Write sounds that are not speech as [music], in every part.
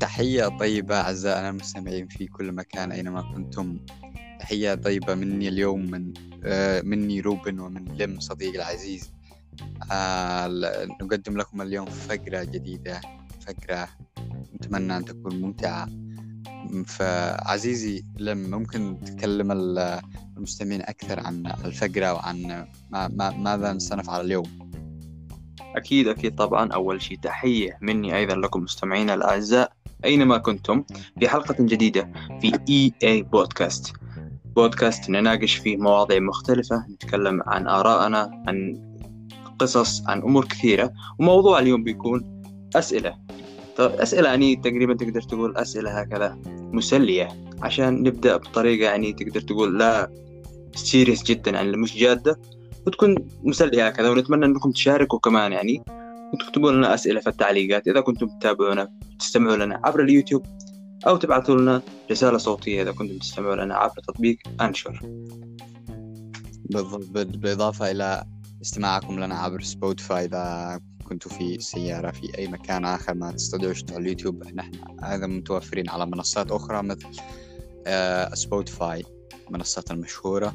تحية طيبة أعزائنا المستمعين في كل مكان أينما كنتم. تحية طيبة مني اليوم من آه، مني روبن ومن لم صديقي العزيز. آه، نقدم لكم اليوم فقرة جديدة فقرة نتمنى أن تكون ممتعة. فعزيزي لم ممكن تكلم المستمعين أكثر عن الفقرة وعن ما ما ماذا سنفعل اليوم؟ أكيد أكيد طبعا. أول شيء تحية مني أيضا لكم مستمعينا الأعزاء أينما كنتم في حلقة جديدة في إي اي بودكاست. بودكاست نناقش فيه مواضيع مختلفة نتكلم عن آرائنا عن قصص عن أمور كثيرة وموضوع اليوم بيكون أسئلة. طيب أسئلة يعني تقريبا تقدر تقول أسئلة هكذا مسلية عشان نبدأ بطريقة يعني تقدر تقول لا سيريس جدا يعني مش جادة. وتكون مسلية هكذا ونتمنى أنكم تشاركوا كمان يعني وتكتبوا لنا أسئلة في التعليقات. إذا كنتم تتابعونا تستمعوا لنا عبر اليوتيوب أو تبعثوا لنا رسالة صوتية إذا كنتم تستمعوا لنا عبر تطبيق أنشر. بالإضافة إلى استماعكم لنا عبر سبوتيفاي إذا كنتوا في سيارة في أي مكان آخر ما تستطيعوش على اليوتيوب نحن أيضا متوفرين على منصات أخرى مثل سبوتيفاي منصات المشهورة.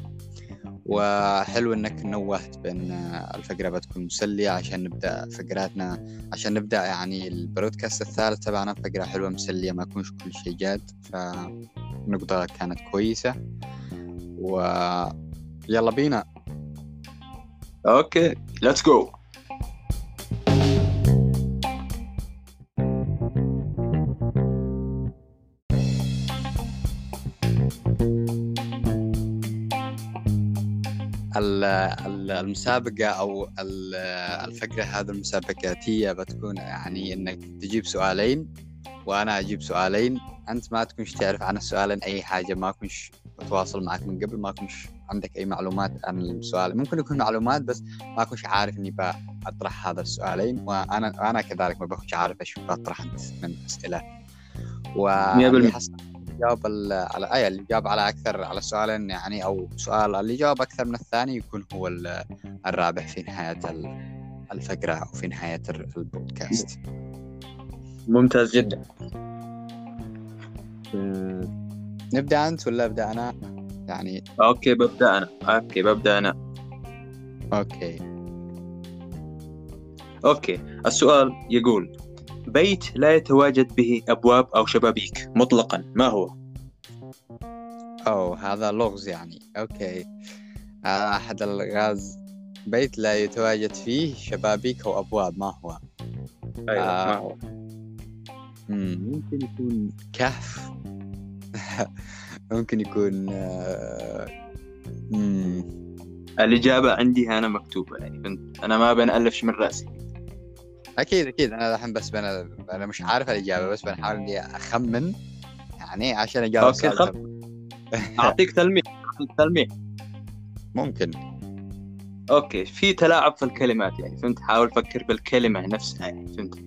وحلو إنك نوهت بأن الفقرة بتكون مسلية عشان نبدأ فقراتنا عشان نبدأ يعني البودكاست الثالث تبعنا فقرة حلوة مسلية ما يكونش كل شيء جاد فنقطة كانت كويسة. ويلا بينا. okay let's go المسابقة أو الفقرة هذه المسابقاتية بتكون يعني إنك تجيب سؤالين وأنا أجيب سؤالين. أنت ما تكونش تعرف عن السؤالين أي حاجة ما كنش أتواصل معك من قبل ما كنش عندك أي معلومات عن السؤال. ممكن يكون معلومات بس ما كنش عارف إني بطرح هذا السؤالين وأنا أنا كذلك ما بكونش عارف إيش بطرح أنت من أسئلة. و جاوب على أي اللي جاوب على أكثر على سؤال يعني أو سؤال اللي جاوب أكثر من الثاني يكون هو الرابح في نهاية الفقرة أو في نهاية البودكاست. ممتاز جدا. نبدأ أنت ولا أبدأ أنا؟ يعني okay ببدأ أنا. okay ببدأ أنا. okay. okay السؤال يقول بيت لا يتواجد به أبواب أو شبابيك مطلقا. ما هو؟ أوه هذا لغز يعني. أوكي. أحد الغاز. بيت لا يتواجد فيه شبابيك أو أبواب. ما هو؟ أيوة آه. ما هو؟ ممكن يكون كهف. [laughs] ممكن يكون آه... الإجابة عندي هنا مكتوبة يعني أنا ما بنألفش من رأسي. أكيد أكيد. أنا الحين بس بنا أنا مش عارف الإجابة بس بنحاول إني أخمن. يعني عشان اجاوب okay خم... [laughs] أعطيك تلميح تلميح. ممكن. okay في تلاعب في الكلمات يعني فهمت؟ حاول فكر بالكلمة نفسها يعني فهمت؟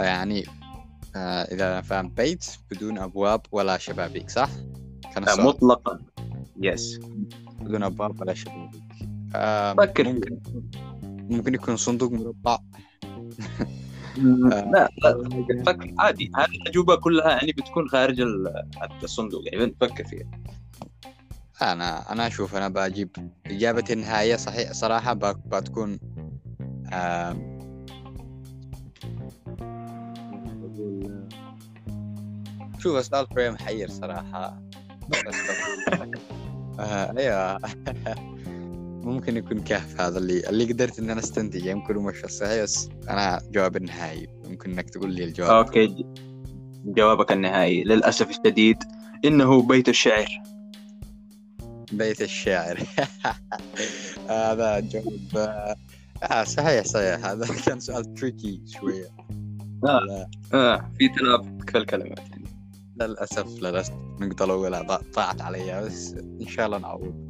يعني آه إذا أنا فاهم بيت بدون أبواب ولا شبابيك صح؟ كان السؤال. مطلقا. yes بدون أبواب ولا شبابيك. آه فكر ممكن. ممكن يكون صندوق مربع. لا لا عادي هذه الأجوبة كلها يعني بتكون خارج الصندوق يعني بنفكر فيها. أنا أنا أشوف أنا بجيب إجابة النهائية صحيح صراحة بتكون آه شوف السؤال شوية محير صراحة. [laughs] بس. آه أيوه. [laughs] ممكن يكون كهف هذا اللي اللي قدرت إن أنا استنتج يمكن مش الصحيح بس أنا جواب النهائي. ممكن إنك تقول لي الجواب. أوكي. جوابك النهائي. للأسف الشديد إنه بيت الشعر. بيت الشاعر [laughs] هذا جواب. آه صحيح صحيح. هذا [laughs] كان سؤال تريكي شوية. آه. آه. في تلعب في الكلمات. للأسف للاسف النقطه الاولى ضاعت علي بس إن شاء الله نعوض.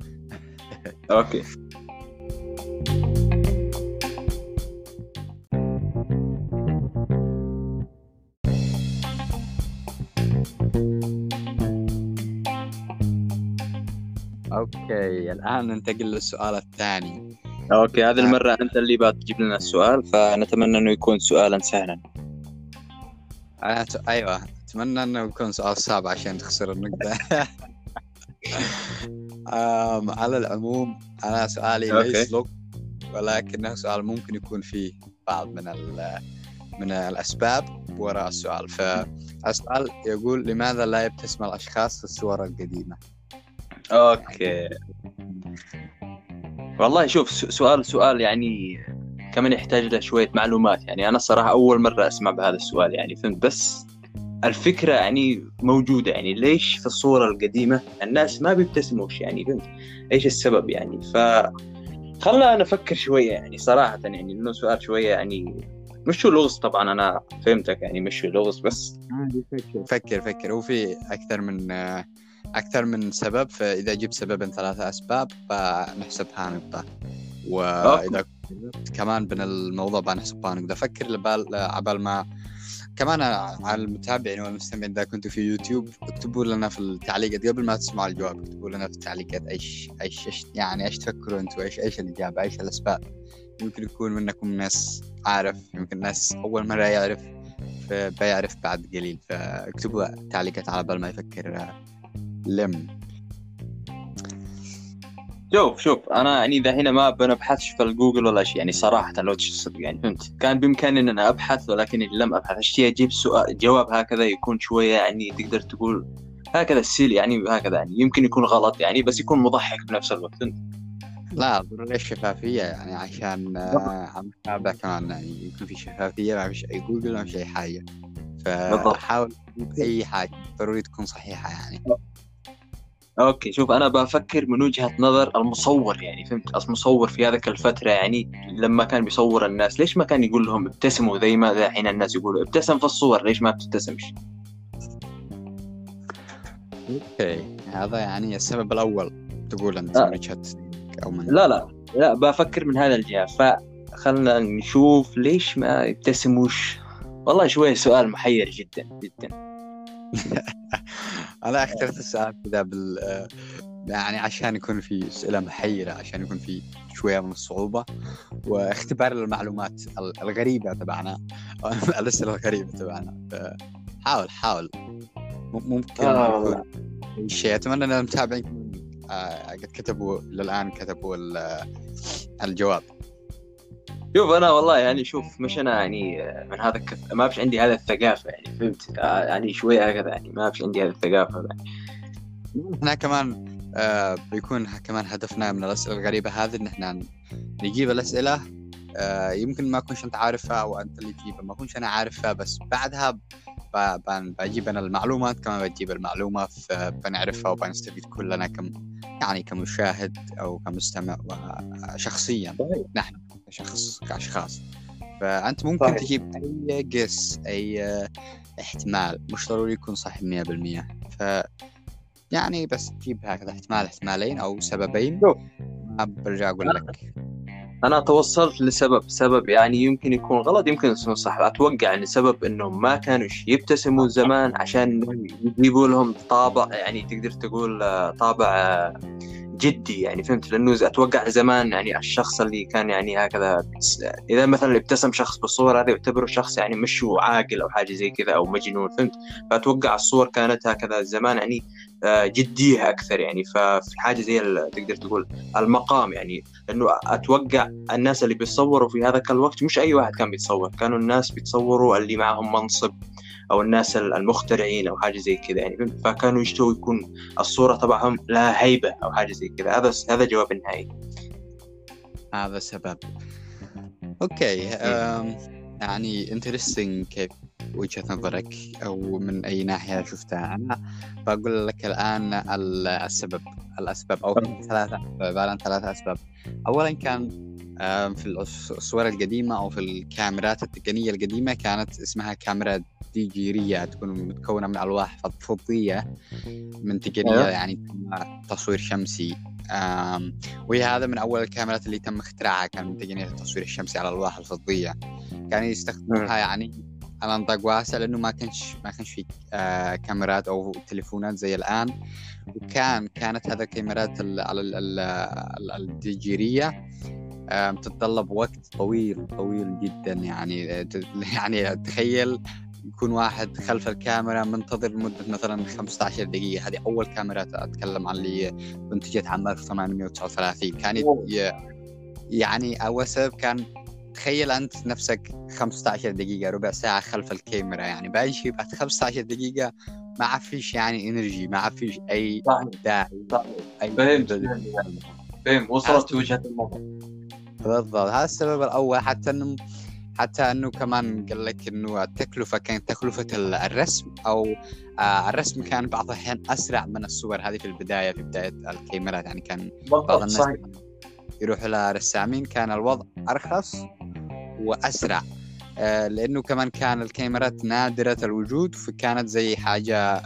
[laughs] okay okay الآن ننتقل للسؤال الثاني. okay هذه المرة أنت اللي بتجيب لنا السؤال فنتمنى إنه يكون سؤالا سهلا. أنا ت... أيوه أتمنى إنه يكون سؤال صعب عشان تخسر النقطة. آم، [laughs] على العموم أنا سؤالي okay. ليس لغز ولكنه سؤال ممكن يكون فيه بعض من. من الأسباب وراء السؤال فالسؤال يقول لماذا لا يبتسم الأشخاص في الصور القديمة؟ أوكي والله شوف سؤال سؤال يعني كمان يحتاج له شوية معلومات يعني أنا الصراحة أول مرة أسمع بهذا السؤال يعني فهمت بس الفكرة يعني موجودة يعني ليش في الصورة القديمة الناس ما بيبتسموش يعني فهمت إيش السبب يعني؟ ف خلنا نفكر شوية يعني صراحة يعني إنه سؤال شوية يعني مش هو لغز طبعا أنا فهمتك يعني مش هو لغز بس. فكر فكر. وفي أكثر من أكثر من سبب فإذا جبت سبب ثلاثة أسباب فنحسبها نقطة وإذا كمان بين الموضوع بنحسبها نقطة فكر لبال عبال ما كمان على المتابعين والمستمعين إذا كنتوا في يوتيوب اكتبوا لنا في التعليقات قبل ما تسمعوا الجواب اكتبوا لنا في التعليقات إيش إيش إيش يعني إيش تفكروا أنتوا؟ إيش إيش الإجابة؟ إيش الأسباب؟ يمكن يكون منكم ناس عارف يمكن ناس أول مرة يعرف فبيعرف بعد قليل فاكتبوا تعليقات على بال ما يفكر آه، لم. شوف شوف أنا يعني إذا هنا ما بنبحثش في الجوجل ولا شيء يعني صراحة لو الصدق يعني فهمت. كان بإمكاني إن أنا أبحث ولكني لم أبحث. اشتي أجيب سؤال؟ جواب هكذا يكون شوية يعني تقدر تقول هكذا silly يعني هكذا يعني. يمكن يكون غلط يعني بس يكون مضحك بنفس الوقت فهمت؟ لا ضروري الشفافية يعني عشان آه، عم كمان يعني يكون في شفافية ما فيش أي جوجل ما فيش أي حاجة. فحاول أي حاجة ضروري تكون صحيحة يعني. okay شوف أنا بفكر من وجهة نظر المصور يعني فهمت؟ المصور في هذيك الفترة يعني لما كان بيصور الناس ليش ما كان يقول لهم ابتسموا زي ما الحين الناس يقولوا؟ ابتسم في الصور ليش ما بتبتسمش؟ okay. هذا يعني السبب الأول تقول أنت آه. من وجهة نظرك أو من لا لا لا بفكر من هذا الجهة. فخلنا نشوف ليش ما يبتسموش. والله شوية سؤال محير جدا جدا. [laughs] أنا اخترت السؤال كذا بال يعني عشان يكون في أسئلة محيرة عشان يكون في شوية من الصعوبة واختبار المعلومات ال- الغريبة تبعنا. [laughs] الأسئلة الغريبة تبعنا. حاول حاول. ممكن آه. شيء. أتمنى أن المتابعين آه، قد كتبوا للآن كتبوا ال- الجواب. شوف أنا والله يعني شوف مش أنا يعني من هذا الكث... ما فيش عندي هذا الثقافة يعني فهمت؟ آه، يعني شوية هكذا يعني ما فيش عندي هذه الثقافة يعني. إحنا كمان آه بيكون كمان هدفنا من الأسئلة الغريبة هذه إن إحنا نجيب الأسئلة آه يمكن ما كنش أنت عارفها أو أنت اللي تجيبها ما كنش أنا عارفها بس بعدها بجيب أنا المعلومات كمان بجيب المعلومة فبنعرفها وبنستفيد كلنا كم يعني كمشاهد أو كمستمع وشخصيا نحن. كشخص كأشخاص. فأنت ممكن صحيح. تجيب أي قس أي آه، احتمال. مش ضروري يكون صحيح 100% ف يعني بس تجيب هكذا احتمال احتمالين أو سببين. ما برجع أقول لك. أنا توصلت لسبب سبب يعني يمكن يكون غلط يمكن يكون صح. أتوقع أن سبب أنهم ما كانوا يبتسموا زمان عشان [laughs] يجيبوا لهم طابع يعني تقدر تقول آه، طابع آه، جدي يعني فهمت؟ لأنه ز- أتوقع زمان يعني الشخص اللي كان يعني هكذا إذا مثلا ابتسم شخص بالصورة هذه يعتبره شخص يعني مش عاقل أو حاجة زي كذا أو مجنون فهمت؟ فأتوقع الصور كانت هكذا زمان يعني آه، جدية أكثر يعني ففي حاجة زي تقدر تقول المقام يعني. لأنه أتوقع الناس اللي بيتصوروا في هذاك الوقت مش أي واحد كان بيتصور كانوا الناس بيتصوروا اللي معهم منصب أو الناس المخترعين أو حاجة زي كذا. يعني؟ فكانوا يشتوا يكون الصورة تبعهم لها هيبة أو حاجة زي كذا. هذا هذا جواب النهائي. هذا سبب. [laughs] okay أم يعني interesting كيف وجهة نظرك أو من أي ناحية شفتها. أنا بقول لك الآن ال- السبب. الأسباب. أو في ثلاثة. عن أسباب. اولا كان في الصور القديمة أو في الكاميرات التقنية القديمة كانت اسمها كاميرا ديجيرية تكون متكونة من ألواح فضية من تقنية. يعني تصوير شمسي. وهي هذا من أول الكاميرات اللي تم اختراعها كان من تقنية التصوير الشمسي على الألواح الفضية. كانوا يستخدموها يعني على نطاق واسع لأنه ما كانش ما كانش في آه كاميرات أو تليفونات زي الآن. وكان كانت هذا الكاميرات ال- على ال- ال- ال- الديجيرية. تتطلب وقت طويل طويل جدا. يعني يعني تخيل يكون واحد خلف الكاميرا منتظر لمدة مثلا 15 دقيقة. هذه أول كاميرا أتكلم عن اللي انتجت عام 1839 كان يت- أوه. ي- يعني أول سبب كان تخيل أنت نفسك 15 دقيقة ربع ساعة خلف الكاميرا. يعني باقي شيء بعد 15 دقيقة ما فيش يعني إنرجي ما فيش أي صحيح داعي فهمت. فهمت. وصلت وجهة النظر. بالضبط. هذا السبب الأول. حتى إنه حتى إنه كمان قال لك إنه التكلفة كانت تكلفة ال- الرسم أو آه الرسم كان بعض الأحيان أسرع من الصور. هذه في البداية في بداية الكاميرات. يعني كان بعض الناس صحيح. يروحوا لرسامين كان الوضع أرخص وأسرع. آه، لإنه كمان كان الكاميرات نادرة الوجود. فكانت زي حاجة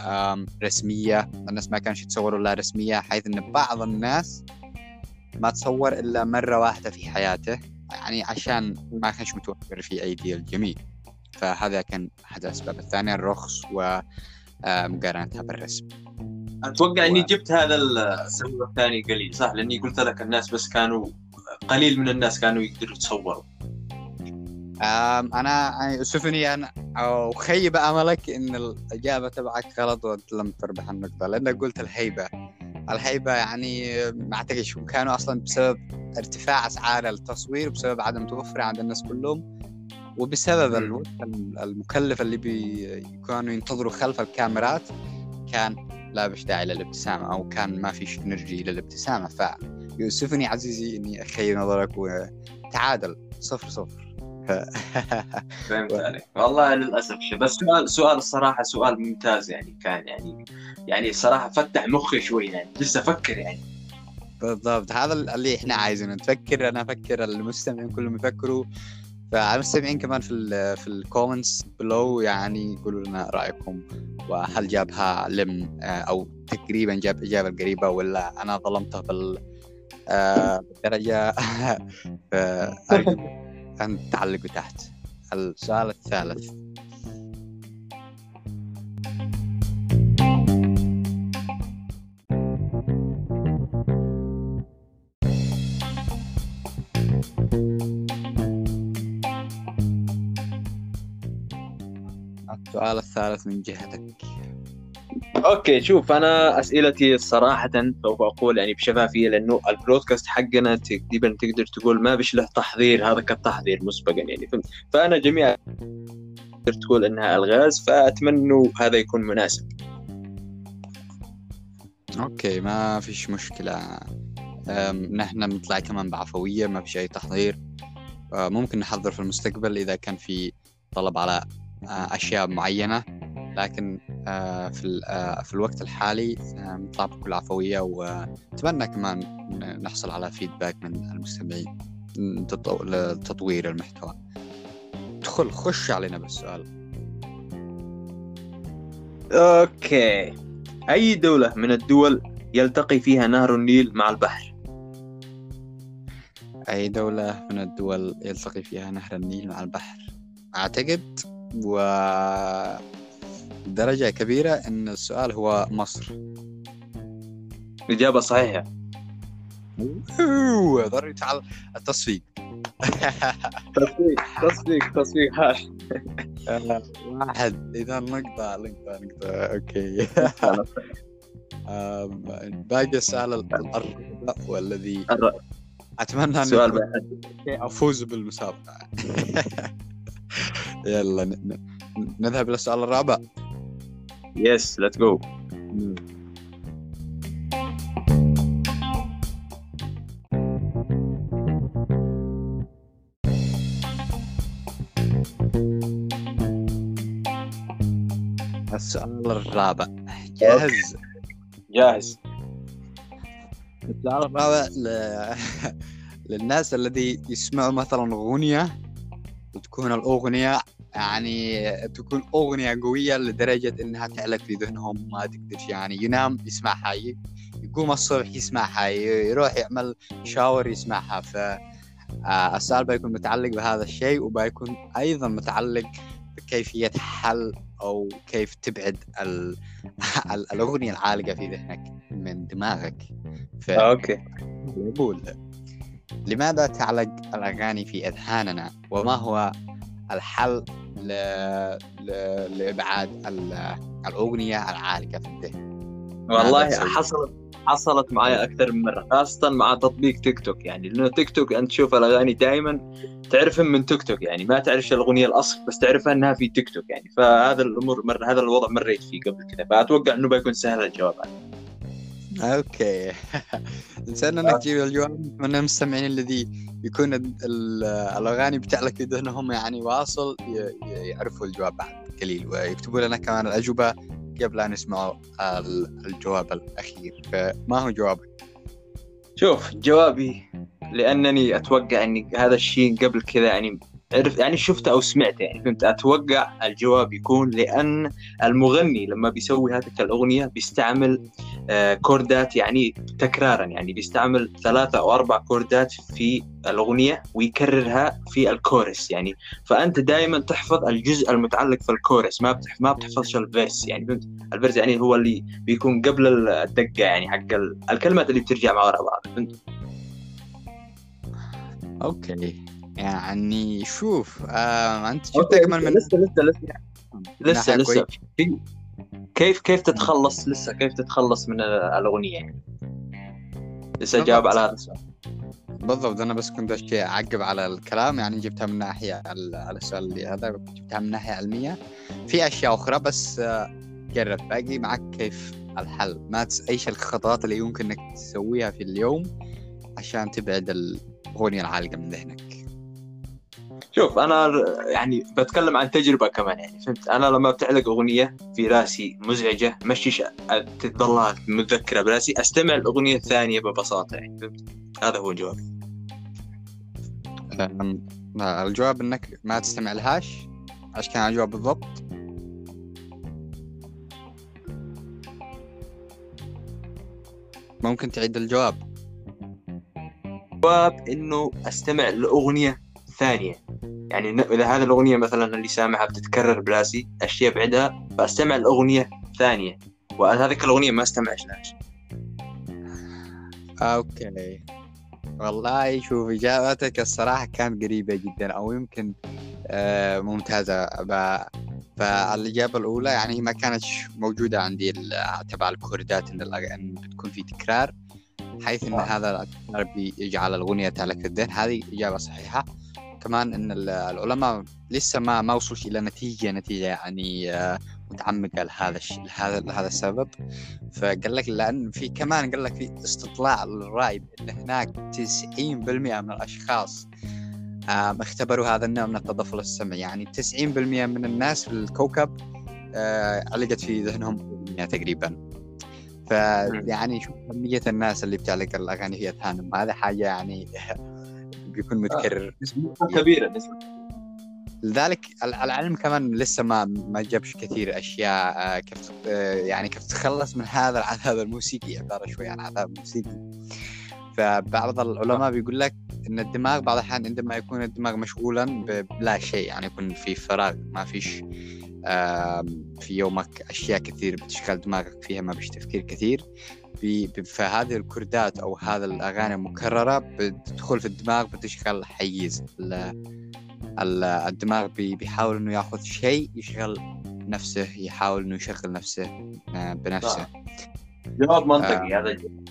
رسمية. الناس ما كانش يتصوروا لها رسمية حيث إن بعض الناس ما تصور إلا مرة واحدة في حياته. يعني عشان ما كانش متوفر في ايدي الجميع فهذا كان أحد الاسباب الثانية الرخص ومقارنتها بالرسم. أتوقع إني و- جبت هذا السبب الثاني قليل. صح لأني قلت لك الناس بس كانوا قليل من الناس كانوا يقدروا يتصوروا. أنا يوسفني أنا أو خيب أملك إن الإجابة تبعك غلط ولم تربح النقطة. لأنك قلت الهيبة. الهيبه يعني ما أعتقد كانوا أصلا بسبب ارتفاع أسعار التصوير وبسبب عدم توفره عند الناس كلهم وبسبب. الوقت المكلف اللي بيكونوا ينتظروا خلف الكاميرات كان لا بش داعي للابتسامة أو كان ما فيش إنرجي للابتسامة فيؤسفني عزيزي إني اخيب نظرك وتعادل صفر صفر [laughs] فهمت عليك. والله للأسف شيء. بس سؤال سؤال الصراحة سؤال ممتاز يعني كان يعني يعني الصراحة فتح مخي شوي يعني لسه أفكر يعني. بالضبط. هذا اللي إحنا عايزينه. نفكر أنا أفكر المستمعين كلهم يفكروا. فالمستمعين كمان في ال في ال comments below يعني يقولوا لنا رأيكم. وهل جابها لم أو تقريبا جاب إجابة قريبة ولا أنا ظلمته بال آه، بالدرجة؟ [laughs] أن تعلقوا تحت. السؤال الثالث. السؤال الثالث من جهتك. okay شوف أنا أسئلتي صراحة سوف أقول يعني بشفافية لأنه البودكاست حقنا تقريبا تقدر تقول ما بش له تحضير هذا كالتحضير مسبقا يعني فهمت؟ فأنا جميع تقدر تقول إنها ألغاز فأتمنى هذا يكون مناسب. okay ما فيش مشكلة. أم، نحن بنطلع كمان بعفوية ما فيش أي تحضير. أه، ممكن نحضر في المستقبل إذا كان في طلب على أه، أشياء معينة. لكن أه، في أه، في الوقت الحالي أه، نطلع بكل عفوية ونتمنى كمان نحصل على فيدباك من المستمعين لتطو- لتطوير المحتوى. ادخل خش علينا بالسؤال. أوكي. أي دولة من الدول يلتقي فيها نهر النيل مع البحر؟ أي دولة من الدول يلتقي فيها نهر النيل مع البحر؟ أعتقد و درجة كبيرة إن السؤال هو مصر. إجابة صحيحة. أوه، ضروري على التصفيق. تصفيق تصفيق تصفيق. هاش واحد. إذا نقطة نقطة نقطة. أوكي. آم، باقي السؤال الرابع والذي أتمنى أن سؤال أفوز بالمسابقة. [laughs] يلا نذهب إلى السؤال الرابع. yes let's go السؤال الرابع. جاهز؟ جاهز. السؤال الرابع ل... للناس الذي يسمعوا مثلا أغنية وتكون الأغنية يعني تكون أغنية قوية لدرجة إنها تعلق في ذهنهم ما تقدرش يعني ينام يسمعها يقوم الصبح يسمعها يروح يعمل شاور يسمعها. ف آه، السؤال بيكون متعلق بهذا الشيء وبيكون أيضا متعلق بكيفية حل أو كيف تبعد ال... ال- الأغنية العالقة في ذهنك من دماغك. ف... أوكي. يقول لماذا تعلق الأغاني في أذهاننا؟ وما هو الحل ل... ل... لإبعاد ال... الأغنية العالقة في الذهن والله؟ حصلت حصلت معي أكثر من مرة خاصة مع تطبيق تيك توك يعني لأنه تيك توك أنت تشوف الأغاني دائما تعرفهم من تيك توك يعني ما تعرفش الأغنية الأصل بس تعرفها إنها في تيك توك يعني فهذا الأمور مر هذا الوضع مريت فيه قبل كذا فأتوقع إنه بيكون سهل الجواب عنه. okay [laughs] نسألنا انك تجيب الجواب من المستمعين الذي يكون ال- ال- الأغاني بتعلق في ذهنهم يعني واصل يعرفوا الجواب بعد قليل ويكتبوا لنا كمان الأجوبة قبل أن يسمعوا ال- الجواب الأخير فما هو جوابك؟ شوف جوابي لأنني أتوقع إني هذا الشيء قبل كذا يعني عرف يعني شفته أو سمعته يعني فهمت أتوقع الجواب يكون لأن المغني لما بيسوي هذه الأغنية بيستعمل كوردات يعني تكرارا يعني بيستعمل ثلاثة أو أربع كوردات في الأغنية ويكررها في الكورس يعني. فأنت دائما تحفظ الجزء المتعلق في الكورس ما بتحف ما بتحفظش ال verse يعني. فهمت؟ ال verse يعني هو اللي بيكون قبل الدقة يعني حق ال- الكلمات اللي بترجع مع بعض. فهمت؟ okay. يعني شوف آه أنت جبت okay، كمان من لسه لسه لسه. لسه لسه. في كيف كيف تتخلص لسه؟ كيف تتخلص من الأغنية؟ يعني لسه. جاوب على هذا السؤال. بالضبط. أنا بس كنت أعقب على الكلام. يعني جبتها من ناحية على السؤال اللي هذا. جبتها من ناحية علمية. في أشياء أخرى بس آه، جرب. باقي معك كيف الحل؟ ما تس... إيش الخطوات اللي يمكن إنك تسويها في اليوم عشان تبعد الأغنية العالقة من ذهنك. شوف أنا يعني بتكلم عن تجربة كمان يعني فهمت؟ أنا لما بتعلق أغنية في راسي مزعجة مشيش تضلها متذكرة براسي أستمع الأغنية الثانية ببساطة يعني فهمت؟ هذا هو الجواب. الجواب إنك ما تستمع لهاش؟ إيش كان الجواب بالضبط؟ ممكن تعيد الجواب. الجواب إنه أستمع لأغنية ثانية. يعني إذا هذه الأغنية مثلا اللي سامعها بتتكرر براسي أشياء ابعدها فاستمع لاغنيه ثانية. وهذيك الأغنية ما استمعش لهاش. أوكي. والله شوف إجابتك الصراحة كانت قريبة جدا أو يمكن آه، ممتازة. فالإجابة الأولى يعني ما كانتش موجودة عندي تبع الكوردات إن بتكون في تكرار حيث إن آه. هذا التكرار بيجعل الأغنية تعلق في الذهن. هذه إجابة صحيحة. كمان إن ال- العلماء لسه ما ما وصلوا إلى نتيجه نتيجة يعني آه، متعمقة لهذا الشيء لهذا لهذا السبب. فقال لك لأن في كمان قال لك في استطلاع للرأي إن هناك 90% من الأشخاص اختبروا هذا النوع من التضفل السمعي. يعني 90% من الناس في الكوكب آه، علقت في ذهنهم تقريبا. فيعني شوف كمية الناس اللي بتعلق الأغاني في أذهانهم هذا حاجة يعني [laughs] بيكون متكرر. نسبة كبيرة نسبة لذلك ال- العلم كمان لسه ما ما جابش كثير أشياء آه، كيف آه، يعني كيف تتخلص من هذا العذاب الموسيقي عبارة شوي عن عذاب موسيقي فبعض العلماء بيقول لك إن الدماغ بعض الأحيان عندما يكون الدماغ مشغولا بلا شيء يعني يكون في فراغ ما فيش في يومك أشياء كثير بتشغل دماغك فيها ما فيش تفكير كثير. ب- فهذه الكوردات أو هذا الأغاني المكرره بتدخل في الدماغ بتشغل حيز. ال- ال- الدماغ بي- بيحاول إنه ياخذ شيء يشغل نفسه يحاول إنه يشغل نفسه آه، بنفسه. جواب منطقي هذا. الجواب.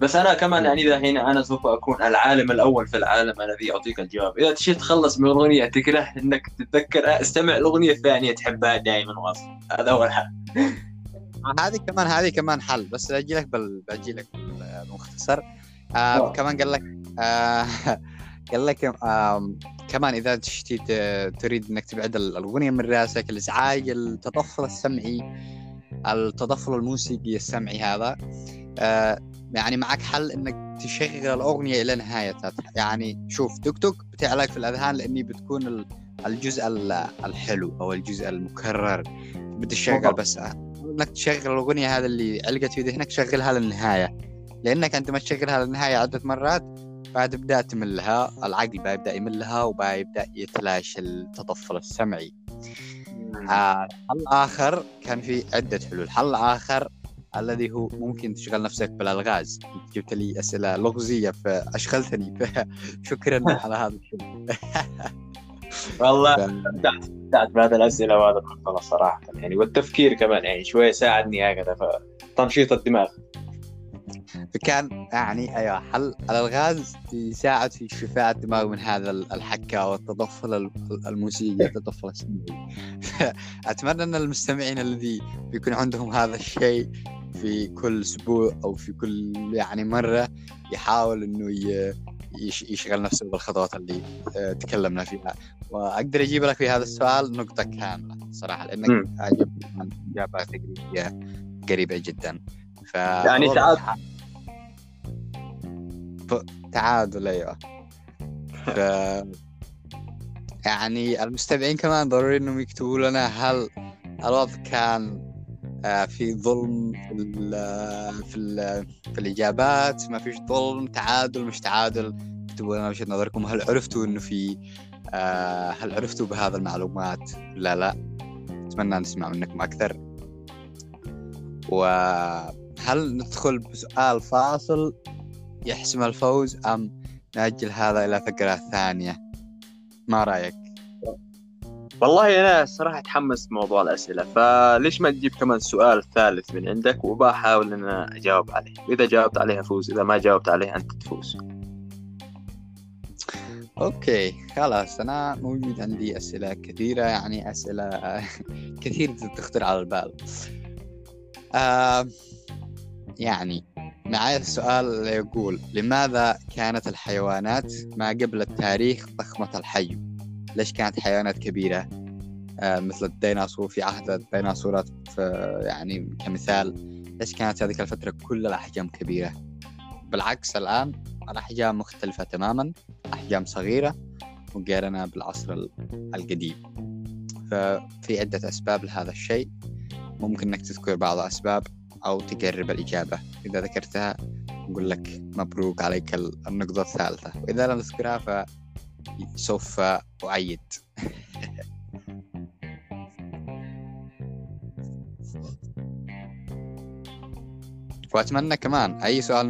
بس أنا كمان يعني إذا الحين أنا سوف أكون العالم الأول في العالم الذي أعطيك الجواب. إذا تشي تخلص من أغنية تكره إنك تتذكر آه، استمع الاغنيه الثانية تحبها دائما واصل هذا هو الحل هذه كمان هذه كمان حل بس أجي لك بال... بأجي لك بالمختصر آه آه. كمان قال لك آه [laughs] قال لك آه كمان إذا تشتي تريد إنك تبعد ال- الاغنيه من رأسك الإزعاج التطفل السمعي التطفل الموسيقي السمعي هذا آه يعني معك حل إنك تشغل الأغنية إلى نهايتها يعني شوف توك توك بتعلق في الأذهان لأني بتكون ال- الجزء ال- الحلو أو الجزء المكرر بتشغل. بس إنك تشغل الأغنية هذا اللي علقت في ذهنك شغلها للنهاية. لأنك عندما تشغلها للنهاية عدة مرات فهتبدا تملها العقل بيبدا يملها وبيبدا يتلاشى التطفل السمعي. آه، حل اخر كان في عدة حلول. حل اخر الذي هو ممكن تشغل نفسك بالألغاز. أنت جبت لي أسئلة لغزية فأشغلتني. [laughs] فشكرا على هذا الشيء [laughs] والله استمتعت بهذه الأسئلة وهذا المقتضى صراحة يعني والتفكير كمان يعني شوية ساعدني هكذا فتنشيط الدماغ. فكان يعني أيوه حل الألغاز يساعد في شفاء الدماغ من هذا الحكة والتطفل الموسيقي التطفل السمعي [laughs] أتمنى أن المستمعين الذي بيكون عندهم هذا الشيء في كل أسبوع أو في كل يعني مرة يحاول إنه يشغل نفسه بالخطوات اللي آه، تكلمنا فيها. وأقدر أجيب لك في هذا السؤال نقطة كاملة صراحة لأنك عجبني إجابة تقريبيه قريبة جدا. ف يعني تعادل تعادل أيوه. [laughs] ف يعني المستمعين كمان ضروري إنهم يكتبوا لنا هل الوضع كان في ظلم في ال في ال في الإجابات ما فيش ظلم تعادل مش تعادل. اكتبوا لنا وجهه نظركم هل عرفتوا إنه في آه، هل عرفتوا بهذا المعلومات؟ لا لا. أتمنى نسمع منكم أكثر. وهل ندخل بسؤال فاصل يحسم الفوز أم نأجل هذا إلى فقرة ثانية؟ ما رأيك؟ والله أنا الصراحه أتحمس موضوع الأسئلة فليش ما تجيب كمان سؤال ثالث من عندك وبحاول إن أنا أجاوب عليه؟ إذا جاوبت عليه افوز إذا ما جاوبت عليه أنت تفوز. أوكي خلاص أنا موجود عندي أسئلة كثيرة يعني أسئلة [laughs] كثير تخطر على البال. آه يعني معي السؤال يقول لماذا كانت الحيوانات ما قبل التاريخ ضخمة الحجم ليش كانت حيوانات كبيرة؟ آه مثل الديناصور في عهد الديناصورات يعني كمثال ليش كانت هذيك الفترة كل الأحجام كبيرة؟ بالعكس الآن الأحجام مختلفة تماما أحجام صغيرة مقارنة بالعصر القديم. ففي عدة أسباب لهذا الشيء. ممكن أنك تذكر بعض الأسباب أو تقرب الإجابة. إذا ذكرتها نقول لك مبروك عليك النقطة الثالثة. وإذا لم تذكرها فسوف أعيد. [laughs] وأتمنى كمان أي سؤال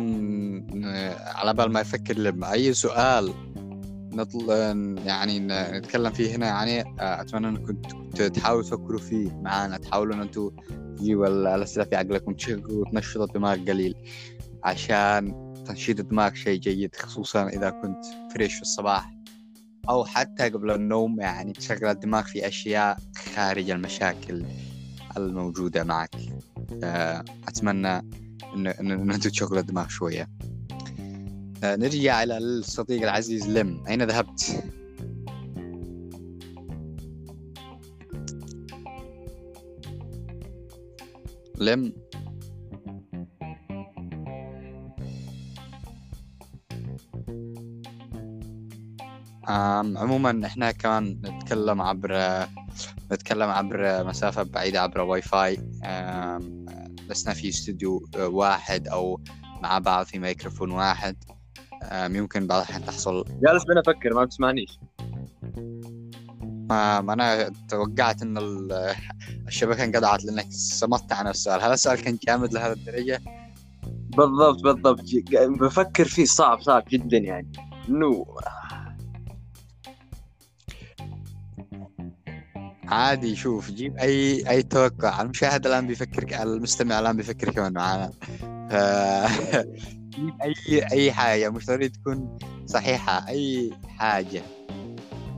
على بال ما يفكر لما أي سؤال نطل يعني نتكلم فيه هنا يعني أتمنى أنكم تحاولوا تفكروا فيه معنا تحاولوا أن أنتم تجيبوا الأسئلة في عقلكم تشغلوا وتنشطوا الدماغ قليل عشان تنشيط الدماغ شيء جيد خصوصا إذا كنت فريش في الصباح. أو حتى قبل النوم يعني تشغل الدماغ في أشياء خارج المشاكل الموجودة معك. أتمنى إن إن أنتم تشغلوا الدماغ شوية. نرجع إلى الصديق العزيز لم. أين ذهبت؟ لم. عموما إحنا كمان نتكلم عبر نتكلم عبر مسافة بعيدة عبر واي فاي لسنا في استوديو واحد أو مع بعض في ميكروفون واحد. يمكن بعض الأحيان تحصل. جالس بنا أفكر ما بتسمعنيش. ما أنا توقعت إن الشبكة انقطعت لأنك صمت عن السؤال. هل السؤال كان جامد لهذه الدرجة؟ بالضبط بالضبط. بفكر فيه صعب صعب جدا يعني. إنه عادي شوف جيب أي أي توقع. المشاهد الآن بيفكر المستمع الآن بيفكر كمان معانا. ف... [laughs] جيب أي أي حاجة مش ضروري تكون صحيحة أي حاجة.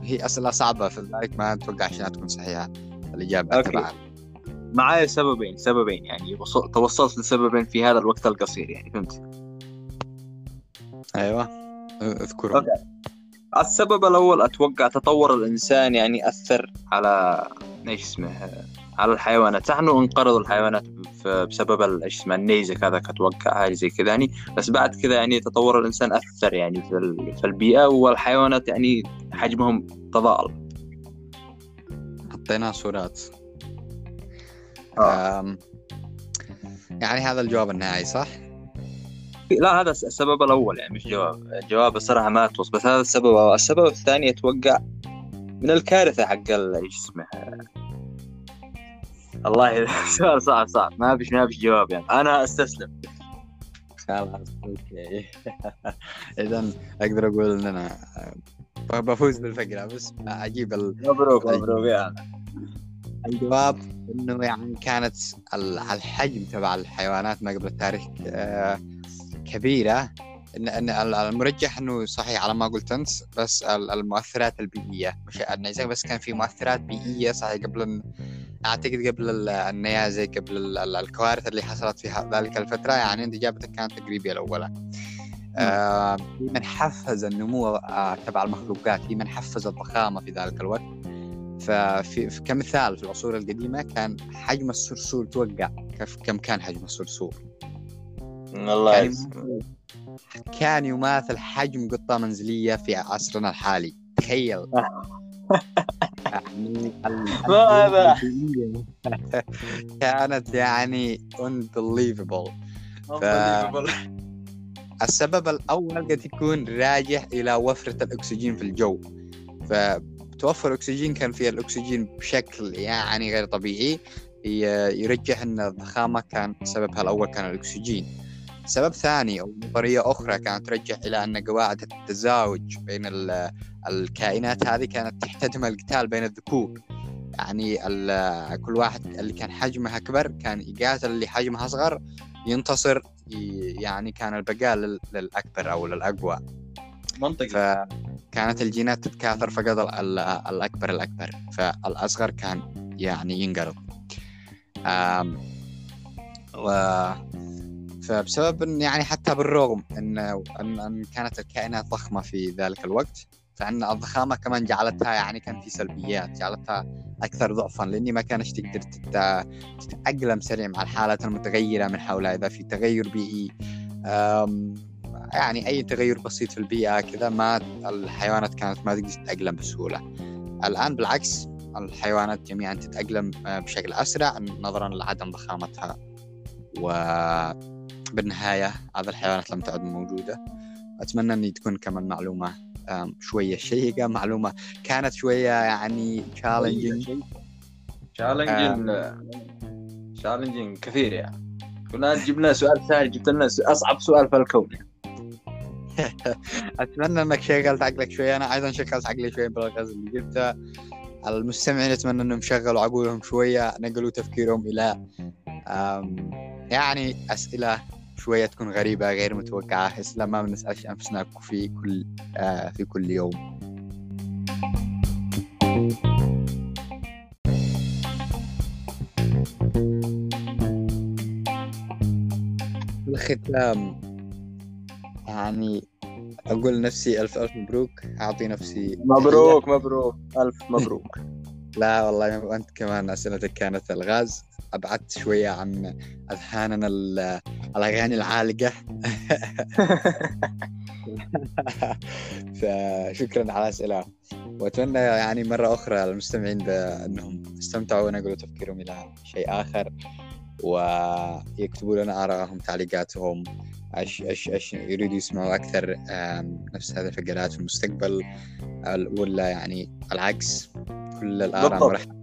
هي أسئلة صعبة في ذلك ما أتوقع عشان تكون صحيحة. الإجابة تبعها معايا سببين سببين يعني. توصلت لسببين في هذا الوقت القصير يعني فهمت؟ أيوه. أذكرهم. السبب الأول أتوقع تطور الإنسان يعني اثر على إيش اسمه على الحيوانات إنه انقرضوا الحيوانات بسبب إيش اسمه النيزك هذاك أتوقع حاجة زي كذا يعني بس بعد كذا يعني تطور الإنسان أثر يعني في البيئة والحيوانات يعني حجمهم تضاءل الديناصورات آه. يعني هذا الجواب النهائي صح؟ لا هذا السبب الأول يعني مش جواب. الجواب الصراحه ما توصل. بس هذا السبب السبب الثاني أتوقع من الكارثة حق إيش اسمه؟ والله سؤال صعب صعب ما فيش ما فيش جواب يعني. أنا أستسلم. خلاص أوكي. [laughs] اذا أقدر أقول إن أنا بفوز بالفقرة. بس أجيب ال- مبروك مبروك. يعني الجواب إنه يعني كانت ال- الحجم تبع الحيوانات ما قبل التاريخ آه، كبيرة ان إن ال- المرجح إنه صحيح على ما قلت أنت بس ال- المؤثرات البيئية. مش إذا بس كان في مؤثرات بيئية صحيح قبل أعتقد قبل ال- النيازك قبل ال- ال- الكوارث اللي حصلت في ذلك الفترة يعني انت إجابتك كانت تقريبية الأولى. آه، من حفز النمو آه، تبع المخلوقات في من حفز الضخامة في ذلك الوقت. ففي في- كمثال في العصور القديمة كان حجم الصرصور توقع كم كان حجم الصرصور الله يماثل- كان يماثل حجم قطه منزليه في عصرنا الحالي. تخيل. [laughs] يعني؟ [laughs] كانت يعني unbelievable. السبب الأول قد يكون راجع إلى وفرة الأكسجين في الجو. فتوفر الأكسجين كان فيها الأكسجين بشكل يعني غير طبيعي. يرجح أن الضخامة كان سببها الأول كان الأكسجين. سبب ثاني أو نظرية أخرى كانت ترجح إلى أن قواعد التزاوج بين ال- الكائنات هذه كانت تحتدم القتال بين الذكور يعني كل واحد اللي كان حجمه أكبر كان يقاتل اللي حجمه أصغر ينتصر يعني كان البقاء لل- للأكبر أو للأقوى. منطقي. فكانت الجينات تتكاثر ال- الأكبر الأكبر فالأصغر كان يعني ينقرض. و فبسبب إن يعني حتى بالرغم أن أن كانت الكائنات ضخمة في ذلك الوقت فإن الضخامة كمان جعلتها يعني كان في سلبيات جعلتها أكثر ضعفا لأني ما كانش تقدر تت- تتأقلم سريع مع الحالات المتغيرة من حولها. إذا في تغير بيئي يعني أي تغير بسيط في البيئة كذا ما الحيوانات كانت ما تقدر تتأقلم بسهولة. الآن بالعكس الحيوانات جميعا تتأقلم آه، بشكل أسرع نظرا لعدم ضخامتها. وبالنهاية هذه الحيوانات لم تعد موجودة. أتمنى أن تكون كمان معلومة شوية شيقة معلومة كانت شوية يعني challenging. تشالنجين تشالنجين كثير يعني. كنا تجيب لنا سؤال سهل جبت لنا أصعب سؤال في الكون يعني. [laughs] أتمنى أنك شغلت عقلك شوي. أنا أيضا شغلت عقلي شوي بالغاز اللي جبته. المستمعين أتمنى أنهم شغلوا عقولهم شوية نقلوا تفكيرهم أم، يعني أسئلة شوية تكون غريبة غير متوقعة اسئله ما بنسألش أنفسنا في كل آه، في كل يوم. الختام. يعني أقول لنفسي ألف ألف مبروك. أعطي نفسي مبروك مبروك. ألف مبروك. [laughs] لا والله وانت كمان أسئلتك كانت الغاز. أبعدت شوية عن أذهاننا ال- الأغاني العالقة. [laughs] فشكرا على الأسئلة. وأتمنى يعني مرة أخرى المستمعين بأنهم استمتعوا ونقلوا تفكيرهم إلى شيء آخر ويكتبوا لنا آرائهم تعليقاتهم إيش إيش إيش يريدوا يسمعوا أكثر نفس هذه الفقرات في المستقبل ال- ولا يعني العكس كل الآراء. مرحبا.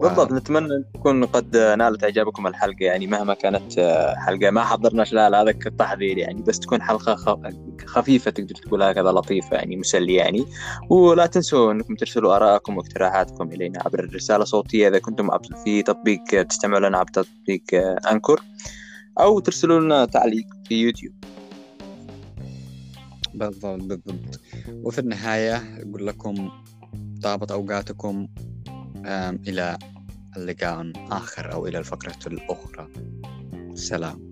بالضبط نتمنى إن تكون قد نالت إعجابكم الحلقة يعني مهما كانت حلقة ما حضرناش لها هذا كتحضير يعني بس تكون حلقة خفيفة تقدر تقول هكذا لطيفة يعني مسلية يعني. ولا تنسوا إنكم ترسلوا آرائكم واقتراحاتكم إلينا عبر الرسالة الصوتية إذا كنتم في تطبيق تستمعوا لنا عبر تطبيق أنكور أو ترسلوا لنا تعليق في يوتيوب. بالضبط بالضبط. وفي النهاية أقول لكم طابت أوقاتكم. آم، إلى اللقاء آخر أو إلى الفقرة الأخرى. سلام.